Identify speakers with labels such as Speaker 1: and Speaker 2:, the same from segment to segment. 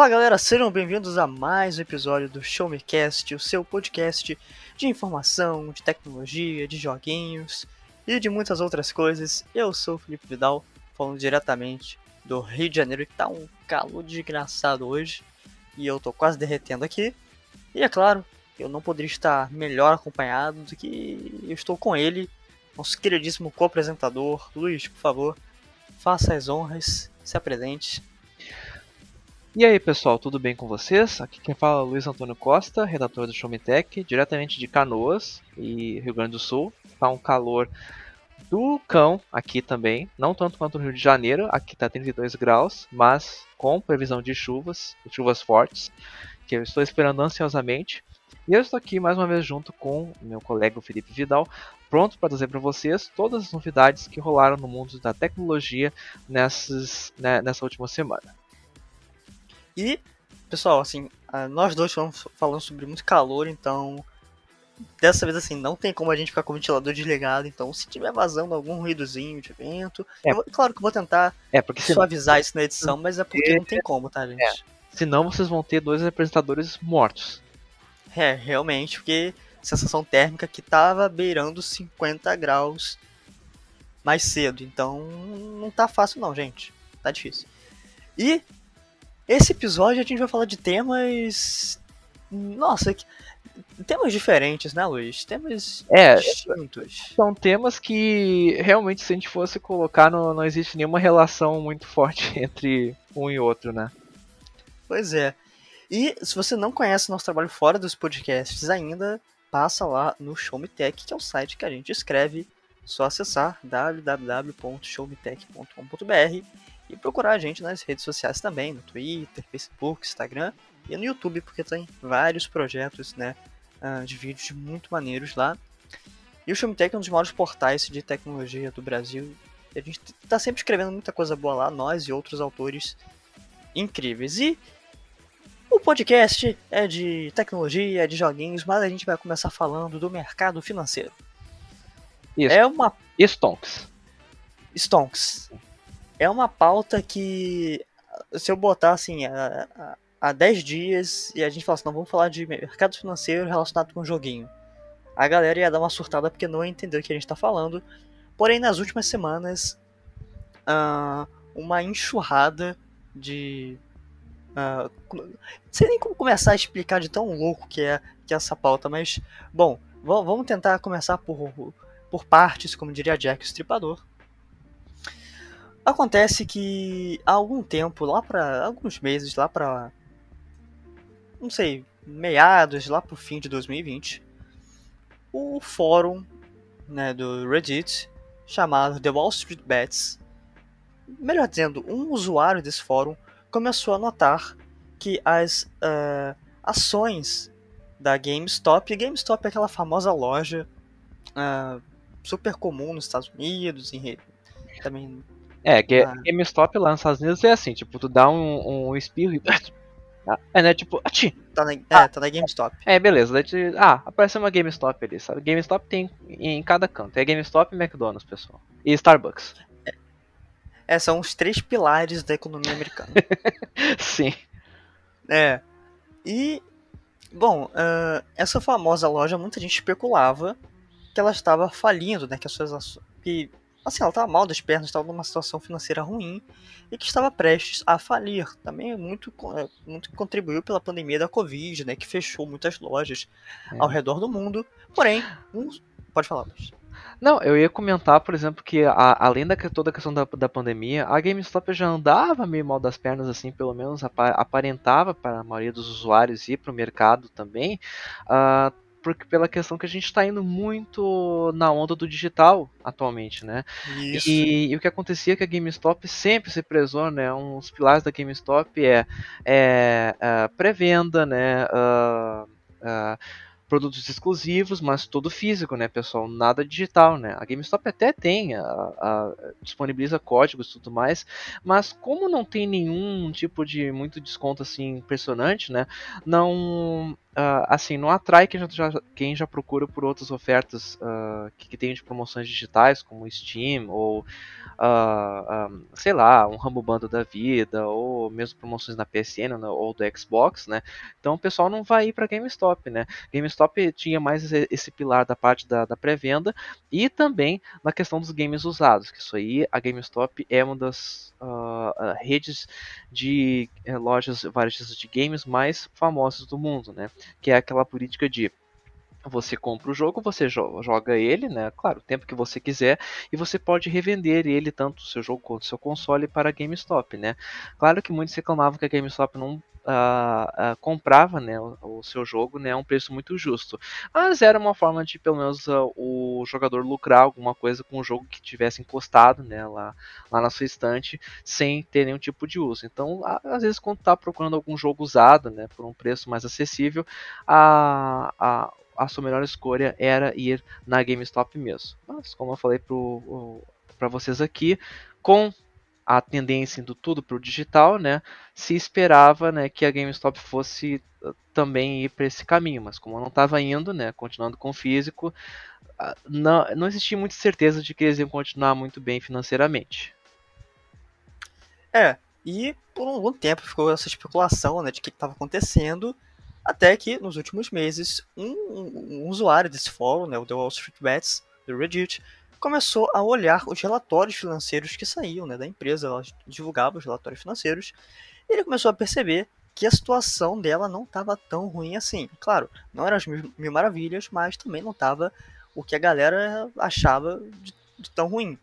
Speaker 1: Fala galera, sejam bem-vindos a mais um episódio do Show Me Cast, o seu podcast de informação, de tecnologia, de joguinhos e de muitas outras coisas. Eu sou o Felipe Vidal, falando diretamente do Rio de Janeiro, que tá um calor desgraçado hoje e eu tô quase derretendo aqui. E é claro, eu não poderia estar melhor acompanhado do que eu estou com ele, nosso queridíssimo co-apresentador. Luiz, por favor, faça as honras, se apresente.
Speaker 2: E aí pessoal, tudo bem com vocês? Aqui quem fala é Luiz Antônio Costa, redator do Showmetech, diretamente de Canoas e Rio Grande do Sul. Tá um calor do cão aqui também, não tanto quanto no Rio de Janeiro, aqui tá 32 graus, mas com previsão de chuvas, chuvas fortes, que eu estou esperando ansiosamente. E eu estou aqui mais uma vez junto com meu colega Felipe Vidal, pronto para trazer para vocês todas as novidades que rolaram no mundo da tecnologia nessas, né, nessa última semana.
Speaker 1: E, pessoal, assim, nós dois estamos falando sobre muito calor, então dessa vez assim, não tem como a gente ficar com o ventilador desligado, então se tiver vazando algum ruídozinho de vento, é. eu, claro que eu vou tentar
Speaker 2: é, porque
Speaker 1: suavizar se... isso na edição, mas é porque não tem como, tá, gente? É.
Speaker 2: Senão vocês vão ter dois representadores mortos.
Speaker 1: É, realmente, porque sensação térmica que tava beirando 50 graus mais cedo, então não tá fácil não, gente. Tá difícil. E esse episódio a gente vai falar de temas. Nossa, temas diferentes, né, Luiz? Temas
Speaker 2: é, distintos. São temas que realmente, se a gente fosse colocar, não, não existe nenhuma relação muito forte entre um e outro, né?
Speaker 1: Pois é. E se você não conhece nosso trabalho fora dos podcasts ainda, passa lá no Showmetech, que é o site que a gente escreve. Só acessar www.showmetech.com.br e procurar a gente nas redes sociais também, no Twitter, Facebook, Instagram e no YouTube, porque tem vários projetos né, ah, de vídeos muito maneiros lá. E o Showmetech é um dos maiores portais de tecnologia do Brasil. E a gente está sempre escrevendo muita coisa boa lá, nós e outros autores incríveis. E o podcast é de tecnologia, é de joguinhos, mas a gente vai começar falando do mercado financeiro.
Speaker 2: Isso. É uma. Stonks.
Speaker 1: Stonks é uma pauta que, se eu botar assim, há 10 dias e a gente falar assim, não, vamos falar de mercado financeiro relacionado com joguinho. A galera ia dar uma surtada porque não entendeu o que a gente está falando. Porém, nas últimas semanas, uh, uma enxurrada de. Uh, não sei nem como começar a explicar de tão louco que é, que é essa pauta, mas, bom, vamos tentar começar por, por partes, como diria Jack o Estripador. Acontece que há algum tempo, lá para alguns meses, lá para não sei, meados, lá pro fim de 2020, o fórum né, do Reddit chamado The Wall Street Bets, melhor dizendo, um usuário desse fórum começou a notar que as uh, ações da GameStop, e GameStop é aquela famosa loja uh, super comum nos Estados Unidos, em, também
Speaker 2: é, que ah. GameStop lá nos Estados Unidos é assim, tipo, tu dá um, um espirro e. É, né? Tipo, ati.
Speaker 1: Tá na, ah, é, tá na GameStop.
Speaker 2: É, beleza. Daí, ah, aparece uma GameStop ali, sabe? GameStop tem em cada canto. É GameStop e McDonald's, pessoal. E Starbucks.
Speaker 1: É, é são os três pilares da economia americana.
Speaker 2: Sim.
Speaker 1: É. E, bom, uh, essa famosa loja, muita gente especulava que ela estava falindo, né? Que as suas ações. Que assim, ela estava mal das pernas, estava numa situação financeira ruim e que estava prestes a falir. Também é muito, é, muito contribuiu pela pandemia da Covid, né, que fechou muitas lojas é. ao redor do mundo. Porém, um... pode falar, Luiz.
Speaker 2: Não, eu ia comentar, por exemplo, que a, além da toda a questão da, da pandemia, a GameStop já andava meio mal das pernas, assim, pelo menos aparentava para a maioria dos usuários ir para o mercado também. Uh, porque pela questão que a gente está indo muito na onda do digital atualmente, né? Isso. E, e, o que acontecia é que a GameStop sempre se prezou, né? Um dos pilares da GameStop é, é, é pré-venda, né? Uh, uh, produtos exclusivos, mas tudo físico, né, pessoal? Nada digital, né? A GameStop até tem, a, a, disponibiliza códigos e tudo mais, mas como não tem nenhum tipo de muito desconto assim impressionante, né? Não uh, assim, não atrai quem já, quem já procura por outras ofertas uh, que, que tem de promoções digitais, como Steam ou uh, sei lá, um Rumble Bundle da vida, ou mesmo promoções na PSN né, ou do Xbox, né? Então o pessoal não vai ir para GameStop, né? GameStop tinha mais esse pilar da parte da, da pré-venda e também na questão dos games usados, que isso aí a GameStop é uma das uh, redes de uh, lojas varejistas de games mais famosas do mundo, né? Que é aquela política de você compra o jogo, você joga ele, né? Claro, o tempo que você quiser, e você pode revender ele, tanto o seu jogo quanto o seu console, para a GameStop, né? Claro que muitos reclamavam que a GameStop não Uh, uh, comprava né, o, o, seu jogo né, a um preço muito justo. Mas era uma forma de, pelo menos, uh, o jogador lucrar alguma coisa com o jogo que tivesse encostado né, lá, lá na sua estante, sem ter nenhum tipo de uso. Então, às vezes, quando está procurando algum jogo usado né, por um preço mais acessível, a, a, a sua melhor escolha era ir na GameStop mesmo. Mas, como eu falei para vocês aqui, com a tendência indo tudo para o digital, né, se esperava né, que a GameStop fosse uh, também ir para esse caminho, mas como não estava indo, né, continuando com o físico, uh, não, não existia muita certeza de que eles iam continuar muito bem financeiramente.
Speaker 1: É, e por um bom tempo ficou essa especulação né, de o que estava acontecendo, até que, nos últimos meses, um, um usuário desse fórum, né, o The Wall Street Bets, do Reddit, começou a olhar os relatórios financeiros que saíam né, da empresa, ela divulgava os relatórios financeiros, e ele começou a perceber que a situação dela não estava tão ruim assim. Claro, não eram as mil, mil maravilhas, mas também não estava o que a galera achava de, de tão ruim.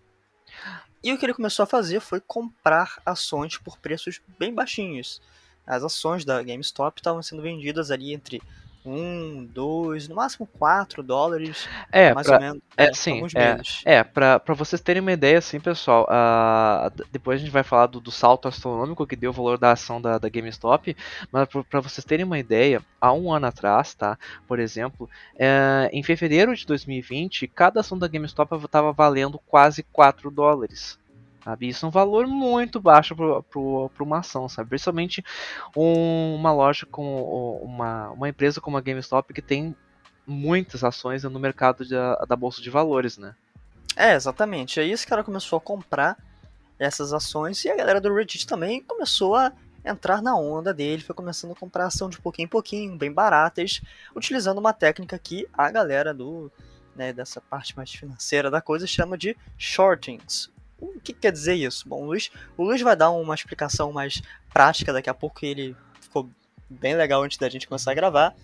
Speaker 1: E o que ele começou a fazer foi comprar ações por preços bem baixinhos as ações da GameStop estavam sendo vendidas ali entre 1, 2, no máximo 4 dólares.
Speaker 2: É, mais pra, ou menos. É, é sim, é. É, pra vocês terem uma ideia, assim, pessoal, uh, depois a gente vai falar do, do, salto astronômico que deu o valor da ação da, da GameStop, mas para vocês terem uma ideia, há um ano atrás, tá, por exemplo, é, em fevereiro de 2020, cada ação da GameStop estava valendo quase 4 dólares. Sabe? Isso é um valor muito baixo para uma ação, sabe? Principalmente um, uma loja com uma, uma empresa como a GameStop que tem muitas ações no mercado de, da bolsa de valores, né?
Speaker 1: É, exatamente. Aí esse cara começou a comprar essas ações e a galera do Reddit também começou a entrar na onda dele, foi começando a comprar ação de pouquinho em pouquinho, bem baratas, utilizando uma técnica que a galera do né, dessa parte mais financeira da coisa chama de shortings, o que quer dizer isso? Bom, o Luiz, o Luiz vai dar uma explicação mais prática daqui a pouco, ele ficou bem legal antes da gente começar a gravar.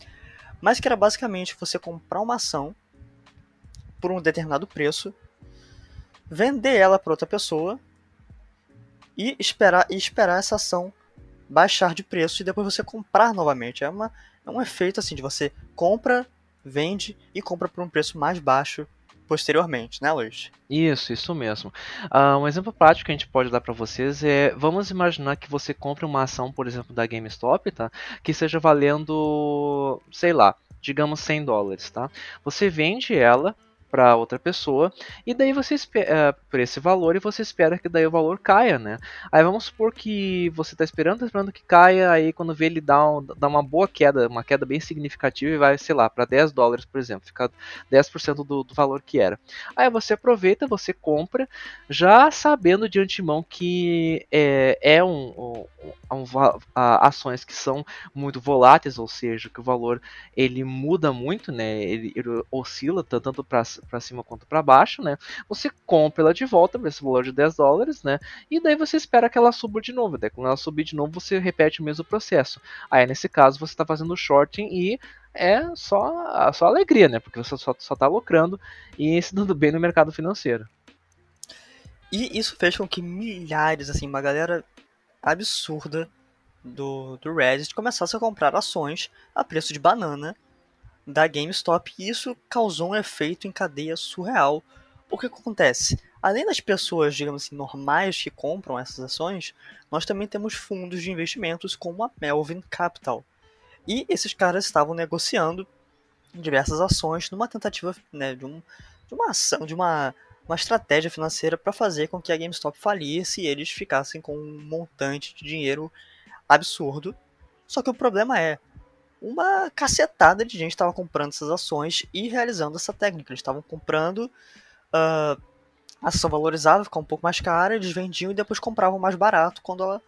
Speaker 1: Mas que era basicamente você comprar uma ação por um determinado preço, vender ela para outra pessoa e esperar, e esperar essa ação baixar de preço e depois você comprar novamente. É, uma, é um efeito assim de você compra, vende e compra por um preço mais baixo posteriormente, né, Luiz?
Speaker 2: Isso, isso mesmo. Uh, um exemplo prático que a gente pode dar para vocês é, vamos imaginar que você compre uma ação, por exemplo, da GameStop, tá? Que seja valendo, sei lá, digamos 100 dólares, tá? Você vende ela para outra pessoa e daí você espera uh, por esse valor e você espera que daí o valor caia, né? Aí vamos supor que você está esperando, tá esperando que caia, aí quando vê ele dá, um, dá uma boa queda, uma queda bem significativa e vai, sei lá, para 10 dólares, por exemplo, fica 10% do, do valor que era. Aí você aproveita, você compra, já sabendo de antemão que é, é um, um, um a, ações que são muito voláteis, ou seja, que o valor ele muda muito, né? Ele, ele oscila tanto para para cima quanto para baixo, né? Você compra ela de volta por esse valor de 10 dólares, né? E daí você espera que ela suba de novo. Daí quando ela subir de novo, você repete o mesmo processo. Aí nesse caso você está fazendo shorting e é só, só alegria, né? Porque você só, só tá lucrando e se dando bem no mercado financeiro.
Speaker 1: E isso fez com que milhares, assim, uma galera absurda do, do Reddit começasse a comprar ações a preço de banana da GameStop e isso causou um efeito em cadeia surreal. O que acontece? Além das pessoas, digamos assim, normais que compram essas ações, nós também temos fundos de investimentos como a Melvin Capital. E esses caras estavam negociando diversas ações numa tentativa né, de, um, de uma ação, de uma, uma estratégia financeira para fazer com que a GameStop falisse e eles ficassem com um montante de dinheiro absurdo. Só que o problema é, uma cacetada de gente estava comprando essas ações e realizando essa técnica. Eles estavam comprando, uh, a ação valorizava, ficava um pouco mais cara, eles vendiam e depois compravam mais barato quando ela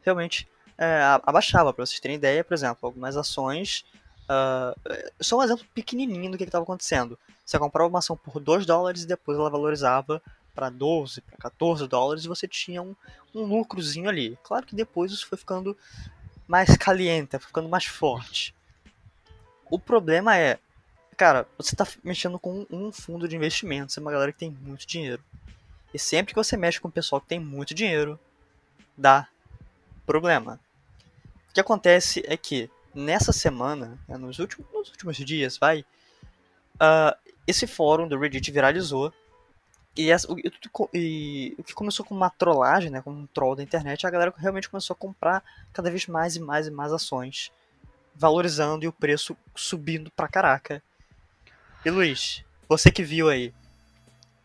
Speaker 1: realmente é, abaixava. Para vocês terem ideia, por exemplo, algumas ações. Uh, só um exemplo pequenininho do que estava acontecendo. Você comprava uma ação por 2 dólares e depois ela valorizava para 12, para 14 dólares e você tinha um, um lucrozinho ali. Claro que depois isso foi ficando mais caliente, ficando mais forte. O problema é, cara, você está mexendo com um fundo de investimentos, é uma galera que tem muito dinheiro. E sempre que você mexe com um pessoal que tem muito dinheiro, dá problema. O que acontece é que nessa semana, né, nos, últimos, nos últimos dias, vai, uh, esse fórum do Reddit viralizou e, o, e, o que começou com uma trollagem, né, com um troll da internet, a galera realmente começou a comprar cada vez mais e mais e mais ações valorizando e o preço subindo pra caraca. E Luiz, você que viu aí.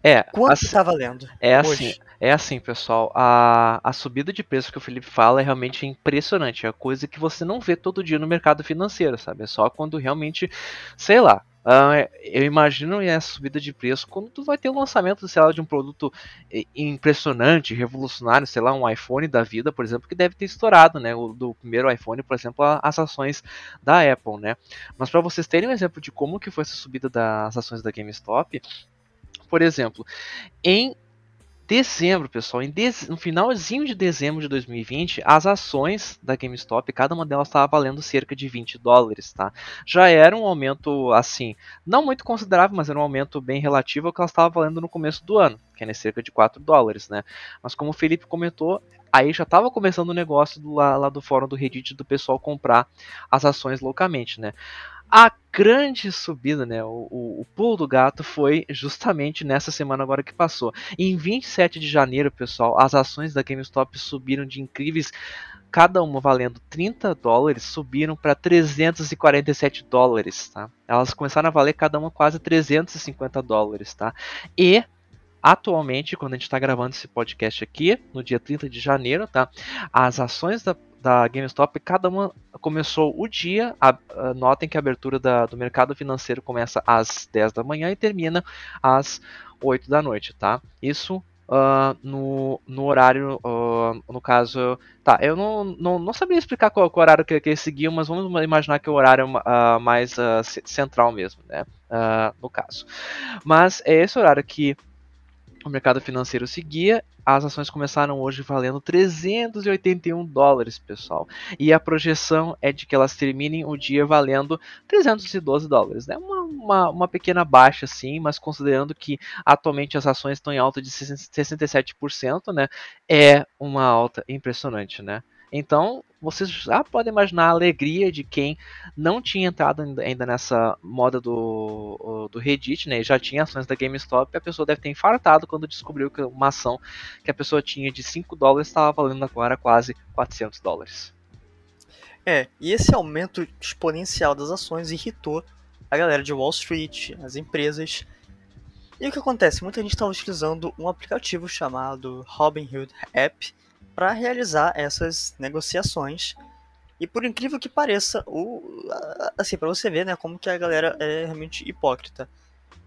Speaker 2: É,
Speaker 1: quanto assim, tá valendo?
Speaker 2: É hoje? assim, é assim, pessoal. A, a subida de preço que o Felipe fala é realmente impressionante. É coisa que você não vê todo dia no mercado financeiro, sabe? É só quando realmente, sei lá, Uh, eu imagino essa subida de preço quando tu vai ter o um lançamento, sei lá, de um produto eh, impressionante, revolucionário, sei lá, um iPhone da vida, por exemplo, que deve ter estourado, né? O do primeiro iPhone, por exemplo, as ações da Apple, né? Mas para vocês terem um exemplo de como que foi essa subida das ações da GameStop, por exemplo, em dezembro, pessoal, dez... no finalzinho de dezembro de 2020, as ações da GameStop, cada uma delas estava valendo cerca de 20 dólares, tá? Já era um aumento, assim, não muito considerável, mas era um aumento bem relativo ao que elas estavam valendo no começo do ano, que é cerca de 4 dólares, né? Mas como o Felipe comentou, aí já estava começando o negócio do, lá, lá do fórum do Reddit do pessoal comprar as ações loucamente, né? A grande subida, né, o, o, o, pulo do gato foi justamente nessa semana agora que passou. Em 27 de janeiro, pessoal, as ações da GameStop subiram de incríveis, cada uma valendo 30 dólares, subiram para 347 dólares, tá? Elas começaram a valer cada uma quase 350 dólares, tá? E atualmente, quando a gente está gravando esse podcast aqui, no dia 30 de janeiro, tá? As ações da da GameStop, cada uma começou o dia. A, a, notem que a abertura da, do mercado financeiro começa às 10 da manhã e termina às 8 da noite, tá? Isso Uh, no, no horário, uh, no caso, tá, eu não, não, não sabia explicar qual, qual horário que, que seguiam, mas vamos imaginar que é o horário uh, mais central mesmo, né, no caso. Mas é esse horário que o mercado financeiro seguia. As ações começaram hoje valendo 381 dólares, pessoal. E a projeção é de que elas terminem o dia valendo 312 dólares. Né? Uma, uma, uma pequena baixa, sim, mas considerando que atualmente as ações estão em alta de 67%, né? é uma alta impressionante. Né? Então, vocês já podem imaginar a alegria de quem não tinha entrado ainda nessa moda do, do Reddit, né? Já tinha ações da GameStop a pessoa deve ter infartado quando descobriu que uma ação que a pessoa tinha de 5 dólares estava valendo agora quase 400 dólares.
Speaker 1: É, e esse aumento exponencial das ações irritou a galera de Wall Street, as empresas. E o que acontece? Muita gente estava utilizando um aplicativo chamado Robinhood App, para realizar essas negociações. E por incrível que pareça, o assim, para você ver, né, como que a galera é realmente hipócrita.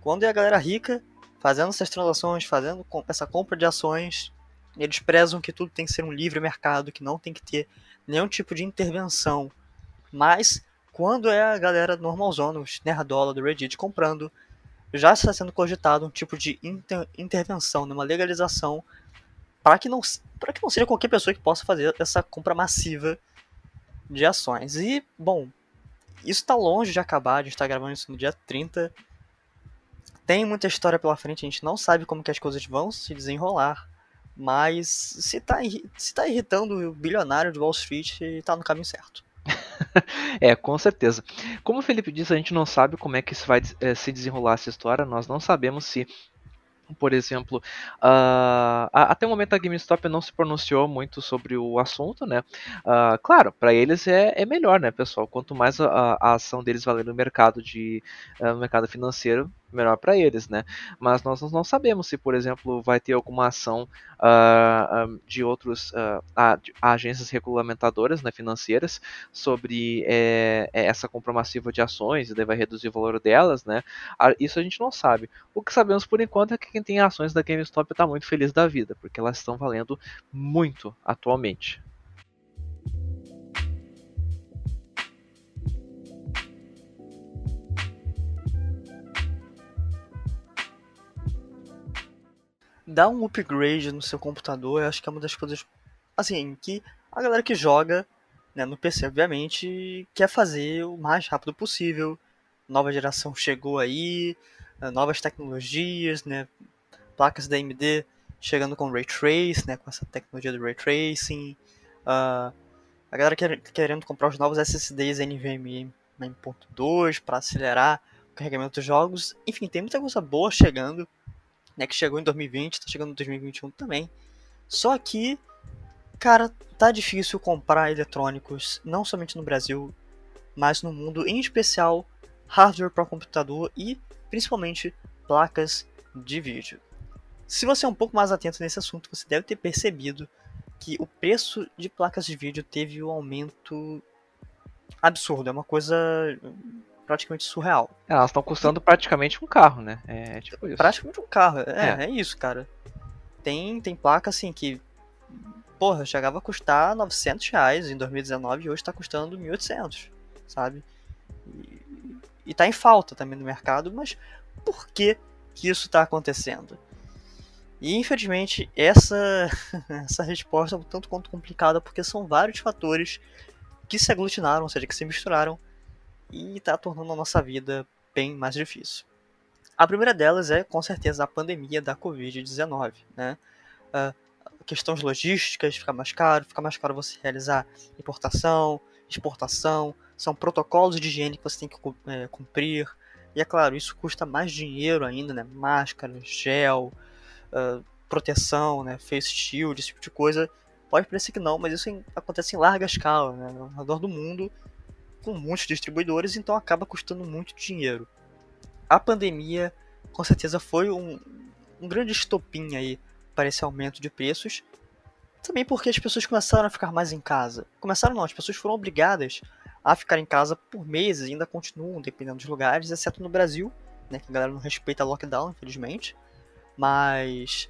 Speaker 1: Quando é a galera rica fazendo essas transações, fazendo essa compra de ações, eles prezam que tudo tem que ser um livre mercado, que não tem que ter nenhum tipo de intervenção. Mas quando é a galera normalzona, os nerdola do Reddit comprando, já está sendo cogitado um tipo de inter intervenção, né, uma legalização para que não para que não seja qualquer pessoa que possa fazer essa compra massiva de ações. E, bom, isso está longe de acabar, a gente está gravando isso no dia 30. Tem muita história pela frente, a gente não sabe como que as coisas vão se desenrolar. Mas se está se tá irritando o bilionário de Wall Street, está no caminho certo.
Speaker 2: é, com certeza. Como o Felipe disse, a gente não sabe como é que isso vai é, se desenrolar essa história. Nós não sabemos se por exemplo, uh, até o momento a GameStop não se pronunciou muito sobre o assunto, né? Uh, claro, para eles é, é melhor, né, pessoal? Quanto mais a, a ação deles valer no mercado de uh, no mercado financeiro, melhor para eles, né? Mas nós não sabemos se, por exemplo, vai ter alguma ação uh, de outros uh, agências regulamentadoras né, financeiras sobre é, essa compra massiva de ações e daí vai reduzir o valor delas, né? Isso a gente não sabe. O que sabemos por enquanto é que quem tem ações da GameStop está muito feliz da vida, porque elas estão valendo muito atualmente.
Speaker 1: Dar um upgrade no seu computador, eu acho que é uma das coisas, assim, que a galera que joga, né, no PC, obviamente, quer fazer o mais rápido possível. Nova geração chegou aí, né, novas tecnologias, né, placas da AMD chegando com Ray Trace, né, com essa tecnologia do Ray Tracing. Uh, a galera quer, querendo comprar os novos SSDs NVMe 9.2 para acelerar o carregamento dos jogos. Enfim, tem muita coisa boa chegando né, que chegou em 2020, está chegando em 2021 também. Só que, cara, tá difícil comprar eletrônicos, não somente no Brasil, mas no mundo, em especial hardware para computador e principalmente placas de vídeo. Se você é um pouco mais atento nesse assunto, você deve ter percebido que o preço de placas de vídeo teve um aumento absurdo, é uma coisa praticamente surreal.
Speaker 2: É, elas estão custando praticamente um carro, né? É tipo isso.
Speaker 1: Praticamente um carro, é, é, é isso, cara. Tem, tem placa assim que, porra, chegava a custar 900 reais em 2019 e hoje está custando 1.800, sabe? E, e tá em falta também no mercado, mas por que que isso está acontecendo? E infelizmente essa, essa resposta é um tanto quanto complicada porque são vários fatores que se aglutinaram, ou seja, que se misturaram e está tornando a nossa vida bem mais difícil. A primeira delas é, com certeza, a pandemia da Covid-19. Né? Uh, questões logísticas, fica mais caro, fica mais caro você realizar importação, exportação, são protocolos de higiene que você tem que é, cumprir. E é claro, isso custa mais dinheiro ainda, né? Máscara, gel, uh, proteção, né? face shield, esse tipo de coisa. Pode parecer que não, mas isso acontece em larga escala, né? Ao redor do mundo com muitos distribuidores, então acaba custando muito dinheiro. A pandemia, com certeza, foi um, um grande estopim aí para esse aumento de preços. Também porque as pessoas começaram a ficar mais em casa. Começaram não, as pessoas foram obrigadas a ficar em casa por meses e ainda continuam, dependendo dos lugares, exceto no Brasil, né, que a galera não respeita lockdown, infelizmente. Mas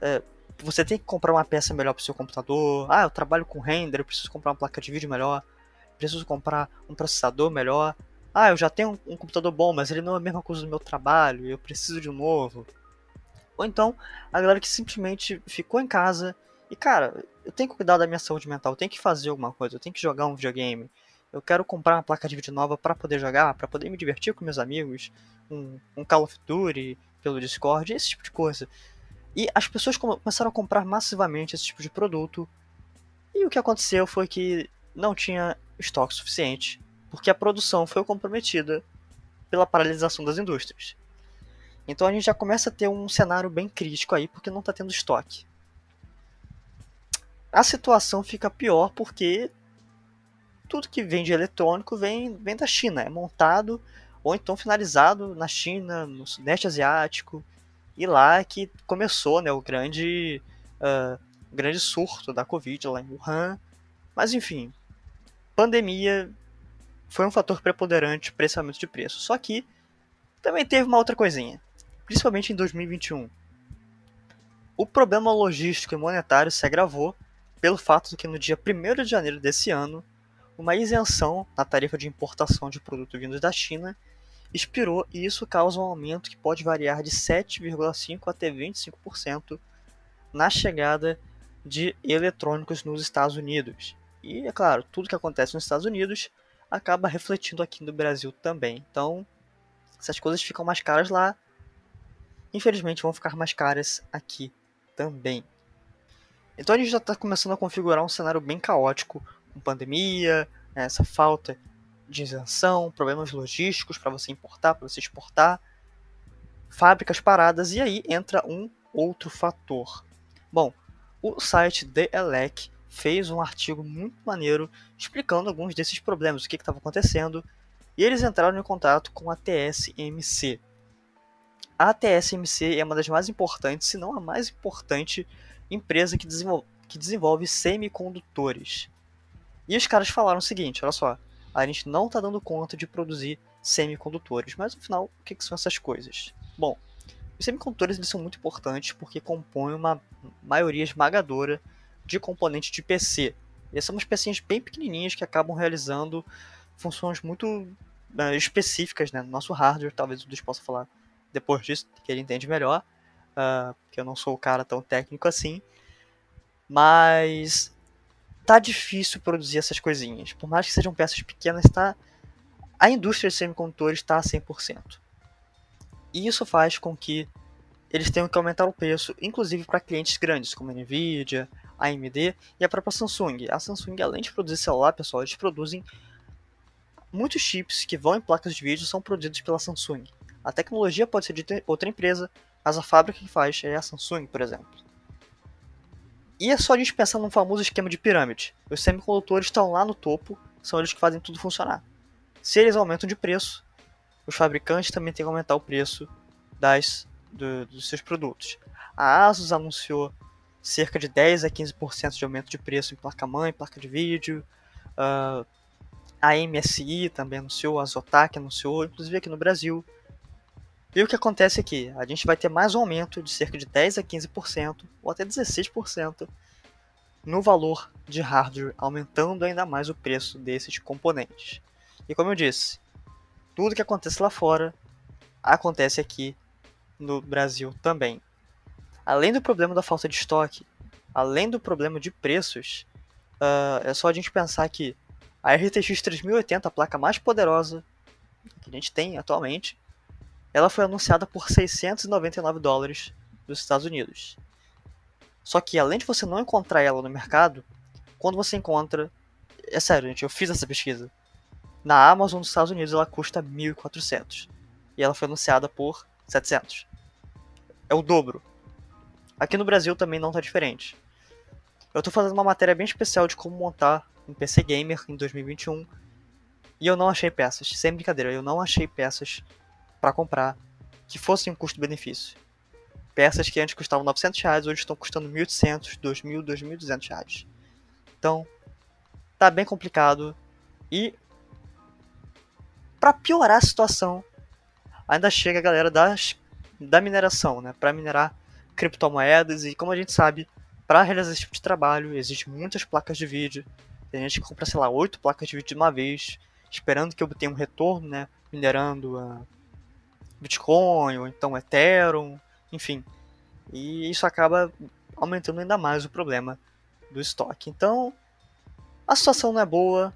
Speaker 1: é, você tem que comprar uma peça melhor para o seu computador. Ah, eu trabalho com render, eu preciso comprar uma placa de vídeo melhor preciso comprar um processador melhor. Ah, eu já tenho um, computador bom, mas ele não é a mesma coisa do meu trabalho, eu preciso de um novo. Ou então, a galera que simplesmente ficou em casa e, cara, eu tenho que cuidar da minha saúde mental, eu tenho que fazer alguma coisa, eu tenho que jogar um videogame. Eu quero comprar uma placa de vídeo nova para poder jogar, para poder me divertir com meus amigos, um, um Call of Duty pelo Discord, esse tipo de coisa. E as pessoas começaram a comprar massivamente esse tipo de produto. E o que aconteceu foi que não tinha estoque suficiente, porque a produção foi comprometida pela paralisação das indústrias. Então a gente já começa a ter um cenário bem crítico aí, porque não está tendo estoque. A situação fica pior porque tudo que vem de eletrônico vem, vem da China, é montado ou então finalizado na China, no Sudeste Asiático, e lá é que começou né, o grande, uh, grande surto da Covid lá em Wuhan. Mas enfim, pandemia foi um fator preponderante para esse aumento de preço. Só que também teve uma outra coisinha, principalmente em 2021. O problema logístico e monetário se agravou pelo fato de que no dia 1 de janeiro desse ano, uma isenção na tarifa de importação de produtos vindos da China expirou e isso causa um aumento que pode variar de 7,5% até 25% na chegada de eletrônicos nos Estados Unidos. E, é claro, tudo que acontece nos Estados Unidos acaba refletindo aqui no Brasil também. Então, se as coisas ficam mais caras lá, infelizmente vão ficar mais caras aqui também. Então a gente já está começando a configurar um cenário bem caótico, com pandemia, né, essa falta de isenção, problemas logísticos para você importar, para você exportar, fábricas paradas, e aí entra um outro fator. Bom, o site The Elec fez um artigo muito maneiro explicando alguns desses problemas, o que estava acontecendo, e eles entraram em contato com a TSMC. a TSMC é uma das mais importantes, se não a mais importante empresa que desenvolve, que desenvolve semicondutores. E os caras falaram o seguinte: olha só, a gente não está dando conta de produzir semicondutores, mas afinal, o que, que são essas coisas? Bom, os semicondutores eles são muito importantes porque compõem uma maioria esmagadora de componentes de PC. Eles são umas pecinhas bem pequenininhas que acabam realizando funções muito uh, específicas né, no nosso hardware. Talvez o Luiz possa falar depois disso, que ele entende melhor, uh, eu não sou o cara tão técnico assim. Mas tá difícil produzir essas coisinhas. Por mais que sejam peças pequenas, tá... a indústria de semicondutores está a 100%. E isso faz com que eles tenham que aumentar o preço, inclusive para clientes grandes, como a Nvidia, AMD e a própria Samsung. A Samsung, além de produzir celular, pessoal, eles produzem muitos chips que vão em placas de vídeo são produzidos pela Samsung. A tecnologia pode ser de outra empresa, mas a fábrica que faz é a Samsung, por exemplo. E é só a gente pensar num famoso esquema de pirâmide. Os semicondutores estão lá no topo, são eles que fazem tudo funcionar. Se eles aumentam de preço, os fabricantes também têm que aumentar o preço das, do, dos seus produtos. A Asus anunciou cerca de 10 a 15% de aumento de preço em placa-mãe, placa de vídeo. Uh, a MSI também anunciou, a Zotac anunciou, inclusive aqui no Brasil. E o que acontece aqui? A gente vai ter mais um aumento de cerca de 10 a 15% ou até 16% no valor de hardware, aumentando ainda mais o preço desses componentes. E como eu disse, tudo que acontece lá fora acontece aqui no Brasil também. Além do problema da falta de estoque, além do problema de preços, uh, é só a gente pensar que a RTX 3080, a placa mais poderosa que a gente tem atualmente, ela foi anunciada por 699 dólares dos Estados Unidos. Só que além de você não encontrar ela no mercado, quando você encontra, é sério, gente, eu fiz essa pesquisa. Na Amazon dos Estados Unidos ela custa 1.400 e ela foi anunciada por 700. É o dobro. Aqui no Brasil também não está diferente. Eu estou fazendo uma matéria bem especial de como montar um PC gamer em 2021 e eu não achei peças, sem brincadeira, eu não achei peças para comprar que fossem um custo-benefício. Peças que antes custavam 900 reais, hoje estão custando 1.800, 2.000, 2.200 reais. Então, tá bem complicado. E, para piorar a situação, ainda chega a galera das, da mineração, né? Para minerar criptomoedas. E como a gente sabe, para realizar esse tipo de trabalho, existem muitas placas de vídeo. Tem gente que compra, sei lá, 8 placas de vídeo de uma vez, esperando que obtenha um retorno, né? Minerando a Bitcoin, ou então Ethereum, enfim. E isso acaba aumentando ainda mais o problema do estoque. Então, a situação não é boa.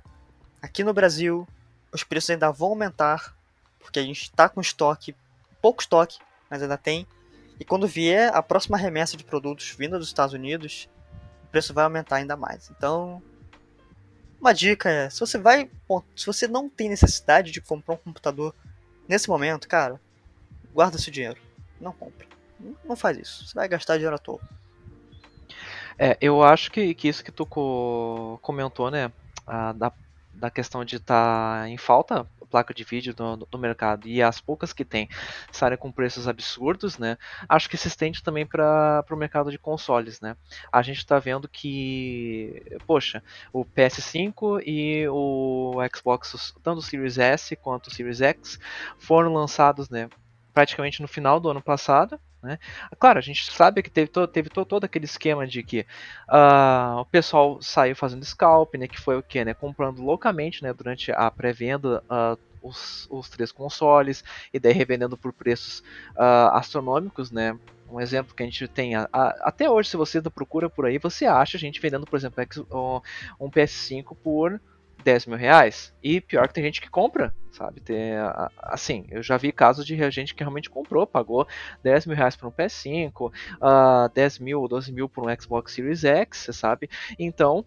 Speaker 1: Aqui no Brasil, os preços ainda vão aumentar, porque a gente está com estoque, pouco estoque, mas ainda tem. E quando vier a próxima remessa de produtos vinda dos Estados Unidos, o preço vai aumentar ainda mais. Então, uma dica é, se você vai, se você não tem necessidade de comprar um computador nesse momento, cara, guarda seu dinheiro. Não compra. Não faz isso. Você vai gastar dinheiro à toa.
Speaker 2: É, eu acho que, que isso que tu co comentou, né? A, da, da questão de estar tá em falta placa de vídeo no, no, mercado e as poucas que tem saem com preços absurdos, né? Acho que se estende também para o mercado de consoles, né? A gente está vendo que, poxa, o PS5 e o Xbox, tanto o Series S quanto o Series X, foram lançados, né? praticamente no final do ano passado. Né? Claro, a gente sabe que teve, todo, teve todo, todo aquele esquema de que uh, o pessoal saiu fazendo scalp, né, que foi o que, né, comprando loucamente, né, durante a pré-venda uh, os, os, três consoles e daí revendendo por preços uh, astronômicos, né. Um exemplo que a gente tem a, a, até hoje, se você procura por aí, você acha a gente vendendo, por exemplo, um, um PS5 por 10 mil reais. E pior que tem gente que compra, sabe? Tem, assim, eu já vi casos de gente que realmente comprou, pagou 10 mil reais por um PS5, uh, 10 mil ou 12 mil por um Xbox Series X, sabe? Então,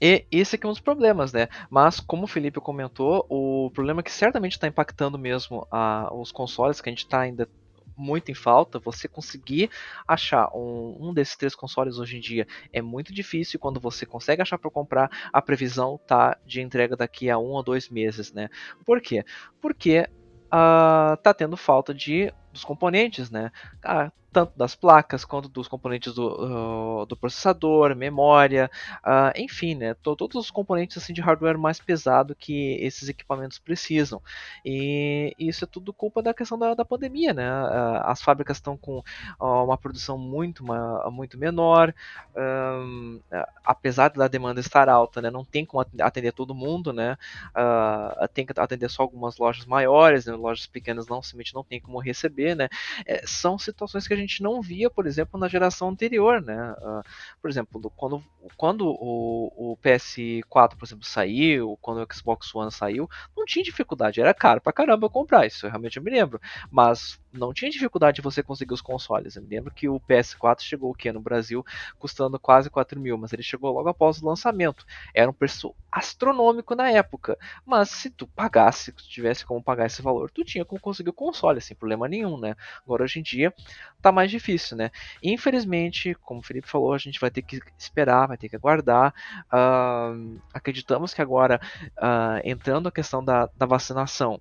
Speaker 2: e esse aqui é um dos problemas, né? Mas, como o Felipe comentou, o problema que certamente está impactando mesmo uh, os consoles, que a gente está ainda muito em falta, você conseguir achar um, um desses três consoles hoje em dia é muito difícil. Quando você consegue achar para comprar, a previsão tá de entrega daqui a um ou dois meses, né? Por quê? Porque uh, tá tendo falta de dos componentes, né? Ah, tanto das placas quanto dos componentes do, uh, do processador, memória, uh, enfim, né, todos os componentes assim, de hardware mais pesado que esses equipamentos precisam. E isso é tudo culpa da questão da, da pandemia, né? Uh, as fábricas estão com uma produção muito, uma, muito menor, um, apesar da demanda estar alta, né, não tem como atender todo mundo, né? tem que atender só algumas lojas maiores, né, lojas pequenas não simplesmente não tem como receber, né? É, são situações que a gente não via, por exemplo, na geração anterior, né? Uh, por exemplo, quando, quando o, o, PS4, por exemplo, saiu, quando o Xbox One saiu, não tinha dificuldade, era caro pra caramba comprar, isso eu realmente me lembro. Mas não tinha dificuldade de você conseguir os consoles. Eu me lembro que o PS4 chegou aqui no Brasil custando quase 4 mil, mas ele chegou logo após o lançamento. Era um preço astronômico na época. Mas se tu pagasse, se tu tivesse como pagar esse valor, tu tinha como conseguir o console, sem problema nenhum, né? Agora hoje em dia tá mais difícil, né? Infelizmente, como o Felipe falou, a gente vai ter que esperar, vai ter que aguardar. Uh, acreditamos que agora, uh, entrando a questão da, da vacinação,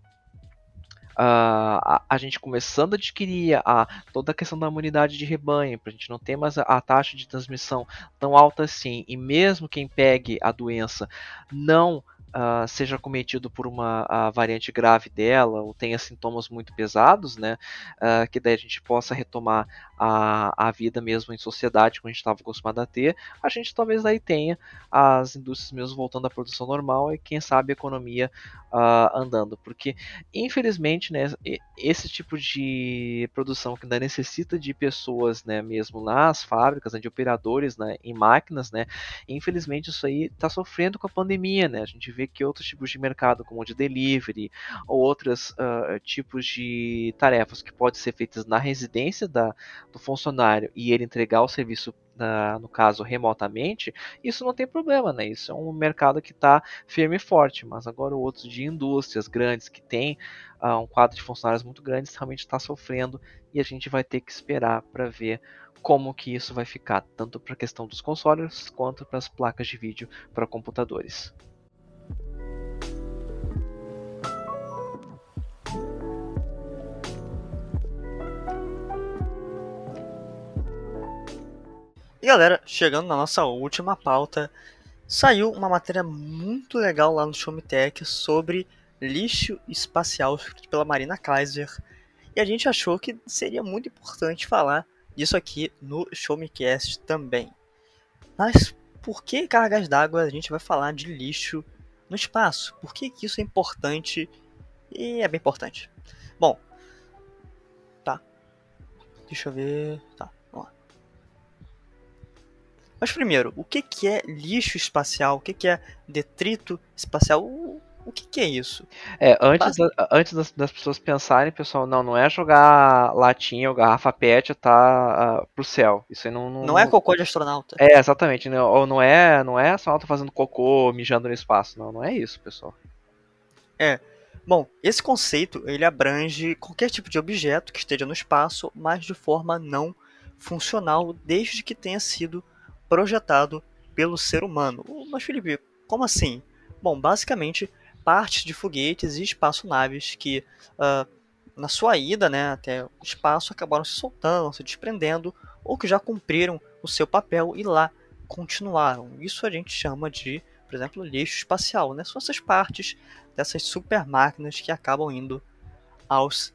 Speaker 2: Uh, a, a, gente começando a adquirir a, toda a questão da imunidade de rebanho, para a gente não ter mais a, a, taxa de transmissão tão alta assim, e mesmo quem pegue a doença não uh, seja cometido por uma variante grave dela ou tenha sintomas muito pesados, né, uh, que daí a gente possa retomar a, a vida mesmo em sociedade como a gente estava acostumado a ter, a gente talvez aí tenha as indústrias mesmo voltando à produção normal e quem sabe a economia uh, andando, porque infelizmente, né, esse tipo de produção que ainda necessita de pessoas, né, mesmo nas fábricas, né, de operadores, né, em máquinas, né, infelizmente isso aí está sofrendo com a pandemia, né, a gente vê que outros tipos de mercado, como o de delivery ou outros uh, tipos de tarefas que podem ser feitas na residência da, do funcionário e ele entregar o serviço na, no caso remotamente, isso não tem problema, né? Isso é um mercado que está firme e forte, mas agora outros de indústrias grandes que tem uh, um quadro de funcionários muito grande realmente está sofrendo e a gente vai ter que esperar para ver como que isso vai ficar, tanto para a questão dos consoles quanto para as placas de vídeo para computadores.
Speaker 1: E galera, chegando na nossa última pauta, saiu uma matéria muito legal lá no Showmetech sobre lixo espacial escrito pela Marina Kaiser. E a gente achou que seria muito importante falar disso aqui no Showmecast também. Mas por que cargas d'água a gente vai falar de lixo no espaço? Por que, que isso é importante? E é bem importante. Bom, tá. Deixa eu ver. Tá. Mas primeiro, o que, que é lixo espacial? O que, que é detrito espacial? O, o que, que é isso?
Speaker 2: É, antes, da, antes das, das, pessoas pensarem, pessoal, não, não é jogar latinha ou garrafa PET tá uh, pro céu. Isso aí não,
Speaker 1: não. Não é cocô de astronauta.
Speaker 2: É, exatamente. Não, ou não é, não é astronauta fazendo cocô, mijando no espaço. Não, não é isso, pessoal.
Speaker 1: É. Bom, esse conceito ele abrange qualquer tipo de objeto que esteja no espaço, mas de forma não funcional, desde que tenha sido projetado pelo ser humano. Mas Felipe, como assim? Bom, basicamente partes de foguetes e espaçonaves que uh, na sua ida né, até o espaço acabaram se soltando, se desprendendo, ou que já cumpriram o seu papel e lá continuaram. Isso a gente chama de, por exemplo, lixo espacial. Né? São essas partes dessas super máquinas que acabam indo aos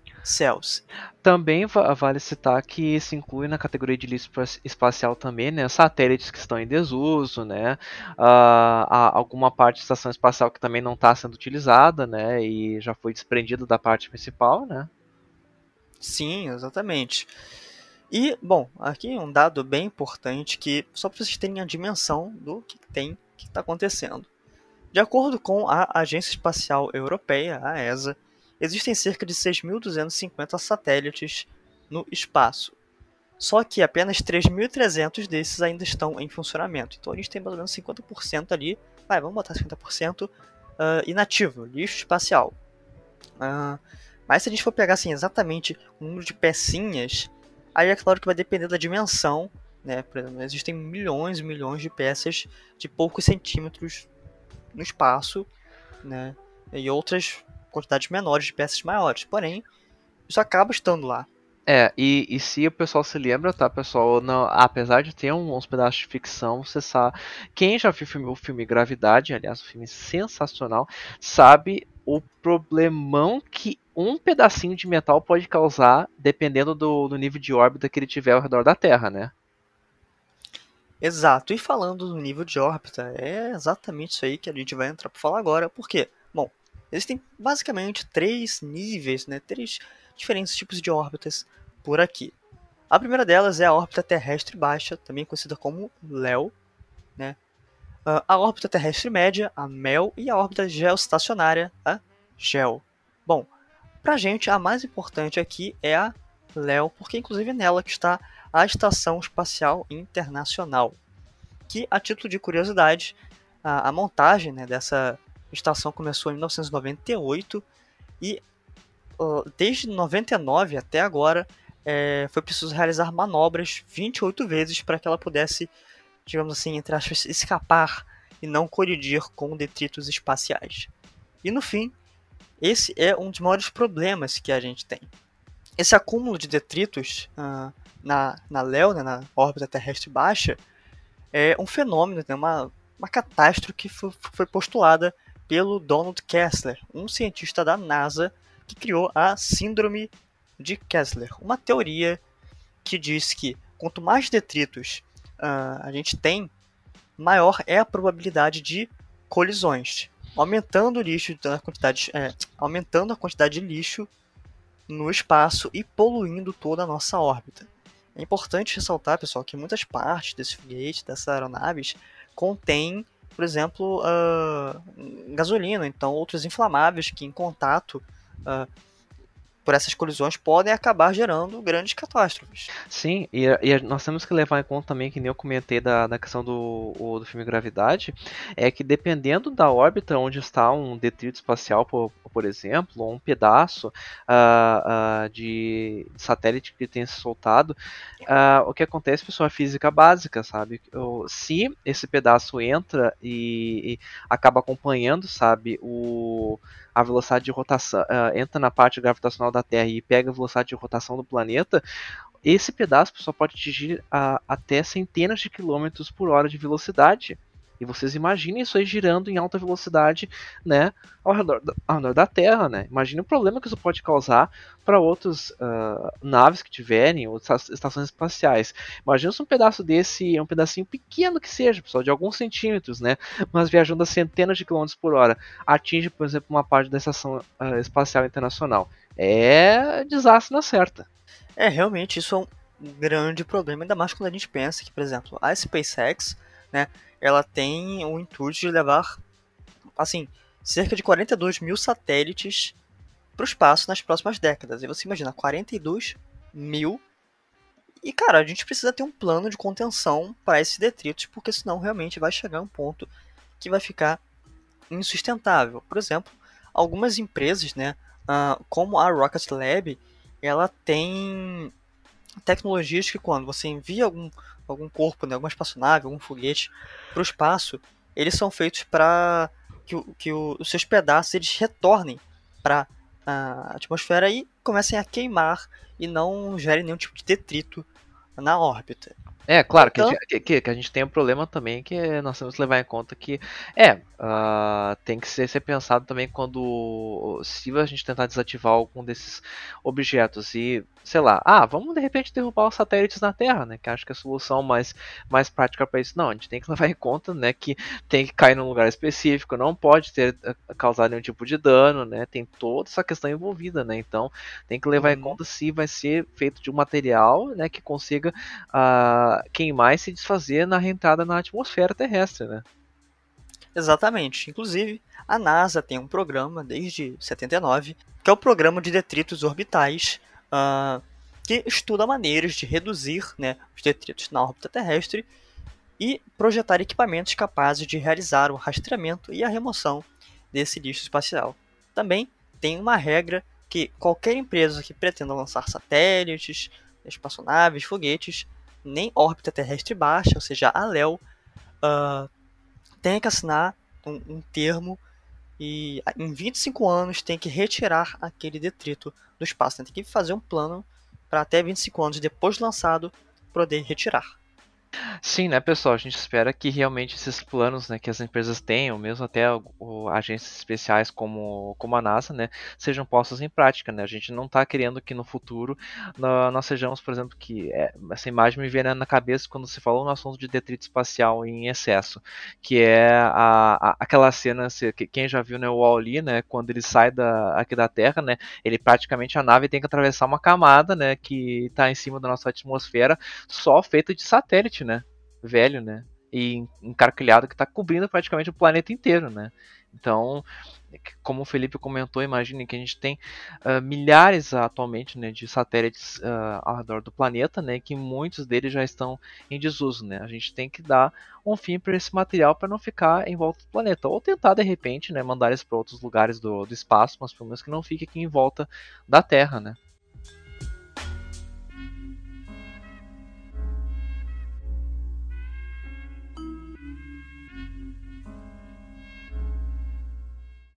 Speaker 2: Também vale citar que se inclui na categoria de lixo espacial também, né, satélites que estão em desuso, né, uh, alguma parte da estação espacial que também não está sendo utilizada, né, e já foi desprendida da parte principal, né.
Speaker 1: Sim, exatamente. E, bom, aqui um dado bem importante que só para vocês terem a dimensão do que tem, que está acontecendo. De acordo com a Agência Espacial Europeia, a ESA, existem cerca de 6.250 satélites no espaço. Só que apenas 3.300 desses ainda estão em funcionamento. Então a gente tem mais ou menos 50% ali, vai, vamos botar 50% uh, ah, inativo, lixo espacial. Uh, mas se a gente for pegar assim, exatamente o número de pecinhas, aí é claro que vai depender da dimensão. Né? Exemplo, existem milhões e milhões de peças de poucos centímetros no espaço, né? e outras quantidades menores de peças maiores. Porém, isso acaba estando lá.
Speaker 2: É, e, e se o pessoal se lembra, tá, pessoal, não, apesar de ter uns pedaços de ficção, você sabe. Quem já viu o filme, o filme Gravidade, aliás, um filme sensacional, sabe o problemão que um pedacinho de metal pode causar dependendo do, do nível de órbita que ele tiver ao redor da Terra, né?
Speaker 1: Exato, e falando do nível de órbita, é exatamente isso aí que a gente vai entrar para falar agora. Por quê? Bom, existem basicamente três níveis, né, três diferentes tipos de órbitas por aqui. A primeira delas é a órbita terrestre baixa, também conhecida como LEO, né? Ah, a órbita terrestre média, a MEL, e a órbita geoestacionária, a GEO. Bom, pra gente a mais importante aqui é a LEO, porque inclusive é nela que está a Estação Espacial Internacional, que a título de curiosidade, a, a montagem né, dessa estação começou em 1998 e desde 99 até agora é, foi preciso realizar manobras 28 vezes para que ela pudesse, digamos assim, entre aspas, escapar e não colidir com detritos espaciais. E no fim, esse é um dos maiores problemas que a gente tem. Esse acúmulo de detritos uh, na, na LEO, né, na órbita terrestre baixa, é um fenômeno, né, uma, uma catástrofe que foi postulada pelo Donald Kessler, um cientista da NASA que criou a Síndrome de Kessler, uma teoria que diz que quanto mais detritos uh, a gente tem, maior é a probabilidade de colisões, aumentando o lixo, a quantidade, é, aumentando a quantidade de lixo no espaço e poluindo toda a nossa órbita. É importante ressaltar, pessoal, que muitas partes desse foguete, dessas aeronaves, contêm, por exemplo, uh, gasolina, então outros inflamáveis que em contato uh, por essas colisões podem acabar gerando grandes catástrofes.
Speaker 2: Sim, e, e, nós temos que levar em conta também, que nem eu comentei da, da questão do, o, do filme Gravidade, é que dependendo da órbita onde está um detrito espacial, por, por exemplo, ou um pedaço uh, uh, de satélite que tem se soltado, uh, o que acontece, pessoal, é física básica, sabe? Se esse pedaço entra e, e acaba acompanhando, sabe, o a velocidade de rotação, entra na parte gravitacional da Terra e pega a velocidade de rotação do planeta, esse pedaço só pode atingir a, até centenas de quilômetros por hora de velocidade. E vocês imaginem isso aí girando em alta velocidade, né, ao redor, ao redor da Terra, né? Imagine o problema que isso pode causar para outras uh, naves que tiverem, outras estações espaciais. Imagina se um pedaço desse, um pedacinho pequeno que seja, pessoal, de alguns centímetros, né, mas viajando a centenas de quilômetros por hora, atinge, por exemplo, uma parte da estação uh, espacial internacional. É desastre na certa.
Speaker 1: É, realmente, isso é um grande problema, ainda mais quando a gente pensa que, por exemplo, a SpaceX, né, ela tem o intuito de levar, assim, cerca de 42 mil satélites para o espaço nas próximas décadas. E você imagina, 42 mil. E, cara, a gente precisa ter um plano de contenção para esses detritos, porque senão realmente vai chegar um ponto que vai ficar insustentável. Por exemplo, algumas empresas, né, uh, como a Rocket Lab, ela tem tecnologias que quando você envia algum algum corpo, né, alguma espaçonave, algum foguete para o espaço, eles são feitos para que, que o, os seus pedaços eles retornem para a atmosfera e comecem a queimar e não gerem nenhum tipo de detrito na órbita.
Speaker 2: É, claro então... que, a gente, que, que, a gente tem um problema também que nós temos que levar em conta que é, uh, tem que ser, ser, pensado também quando se a gente tentar desativar algum desses objetos e sei lá, ah, vamos de repente derrubar os satélites na Terra, né? Que acho que é a solução mais, mais prática para isso. Não, a gente tem que levar em conta, né, que tem que cair num lugar específico, não pode ter eh, causado nenhum tipo de dano, né? Tem toda essa questão envolvida, né? Então tem que levar uhum. em conta se vai ser feito de um material, né, que consiga uh, queimar e se desfazer na reentrada na atmosfera terrestre, né?
Speaker 1: Exatamente. Inclusive, a NASA tem um programa desde 79, que é o Programa de Detritos Orbitais, uh, que estuda maneiras de reduzir né, os detritos na órbita terrestre e projetar equipamentos capazes de realizar o rastreamento e a remoção desse lixo espacial. Também tem uma regra que qualquer empresa que pretenda lançar satélites, espaçonaves, foguetes, nem órbita terrestre baixa, ou seja, a LEO, uh, tem que assinar um, um termo e em 25 anos tem que retirar aquele detrito do espaço. Tem que fazer um plano para até 25 anos depois de lançado poder retirar.
Speaker 2: Sim, né, pessoal? A gente espera que realmente esses planos né, que as empresas tenham, mesmo até o, agências especiais como, como a NASA, né, sejam postos em prática. Né? A gente não está querendo que no futuro nós sejamos, por exemplo, que é, essa imagem me vem na cabeça quando se falou no assunto de detrito espacial em excesso, que é a, a, aquela cena, se, quem já viu né, o Wall-E, né, quando ele sai da, aqui da Terra, né, ele praticamente a nave tem que atravessar uma camada né, que está em cima da nossa atmosfera, só feita de satélite, né? velho, né? E encarquilhado que está cobrindo praticamente o planeta inteiro, né? Então, como o Felipe comentou, imagine que a gente tem uh, milhares atualmente né, de satélites uh, ao redor do planeta, né, que muitos deles já estão em desuso. Né? A gente tem que dar um fim para esse material para não ficar em volta do planeta, ou tentar de repente né, mandar eles para outros lugares do, do espaço, mas pelo menos que não fique aqui em volta da Terra. Né?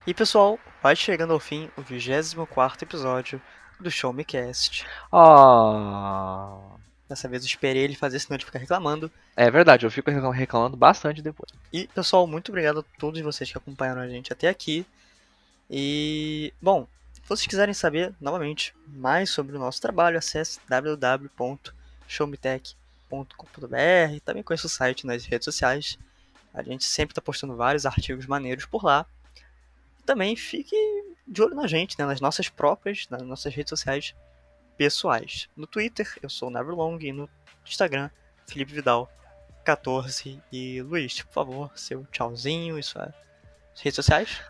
Speaker 1: E pessoal, vai chegando ao fim o 24 episódio do Show Me Cast.
Speaker 2: Oh.
Speaker 1: Dessa vez eu esperei ele fazer, senão ele ficar reclamando.
Speaker 2: É verdade, eu fico reclamando bastante depois.
Speaker 1: E pessoal, muito obrigado a todos vocês que acompanharam a gente até aqui. E, bom, se vocês quiserem saber novamente mais sobre o nosso trabalho, acesse www.showmetech.com.br. Também conheça o site nas redes sociais. A gente sempre está postando vários artigos maneiros por lá também fique de olho na gente, né, nas nossas próprias, nas nossas redes sociais pessoais. No Twitter, eu sou o Neverlong, e no Instagram, Felipe Vidal 14 e Luiz, por favor, seu tchauzinho e suas redes sociais.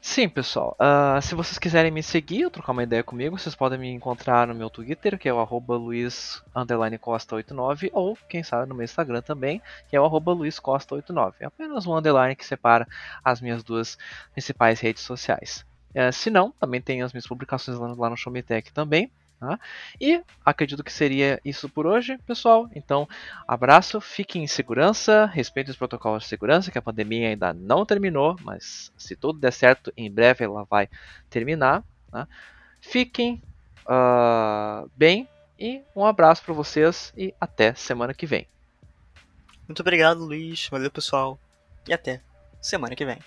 Speaker 2: Sim, pessoal. Uh, se vocês quiserem me seguir ou trocar uma ideia comigo, vocês podem me encontrar no meu Twitter, que é o arroba luiz_costa89, ou, quem sabe, no meu Instagram também, que é o arroba luizcosta89. É apenas um underline que separa as minhas duas principais redes sociais. Uh, se não, também tem as minhas publicações lá no, lá no Showmetech também. Tá? E acredito que seria isso por hoje, pessoal. Então, abraço, fiquem em segurança, respeitem os protocolos de segurança, que a pandemia ainda não terminou, mas se tudo der certo, em breve ela vai terminar. Tá? Fiquem uh, bem e um abraço para vocês e até semana que vem.
Speaker 1: Muito obrigado, Luiz. Valeu, pessoal. E até semana que vem.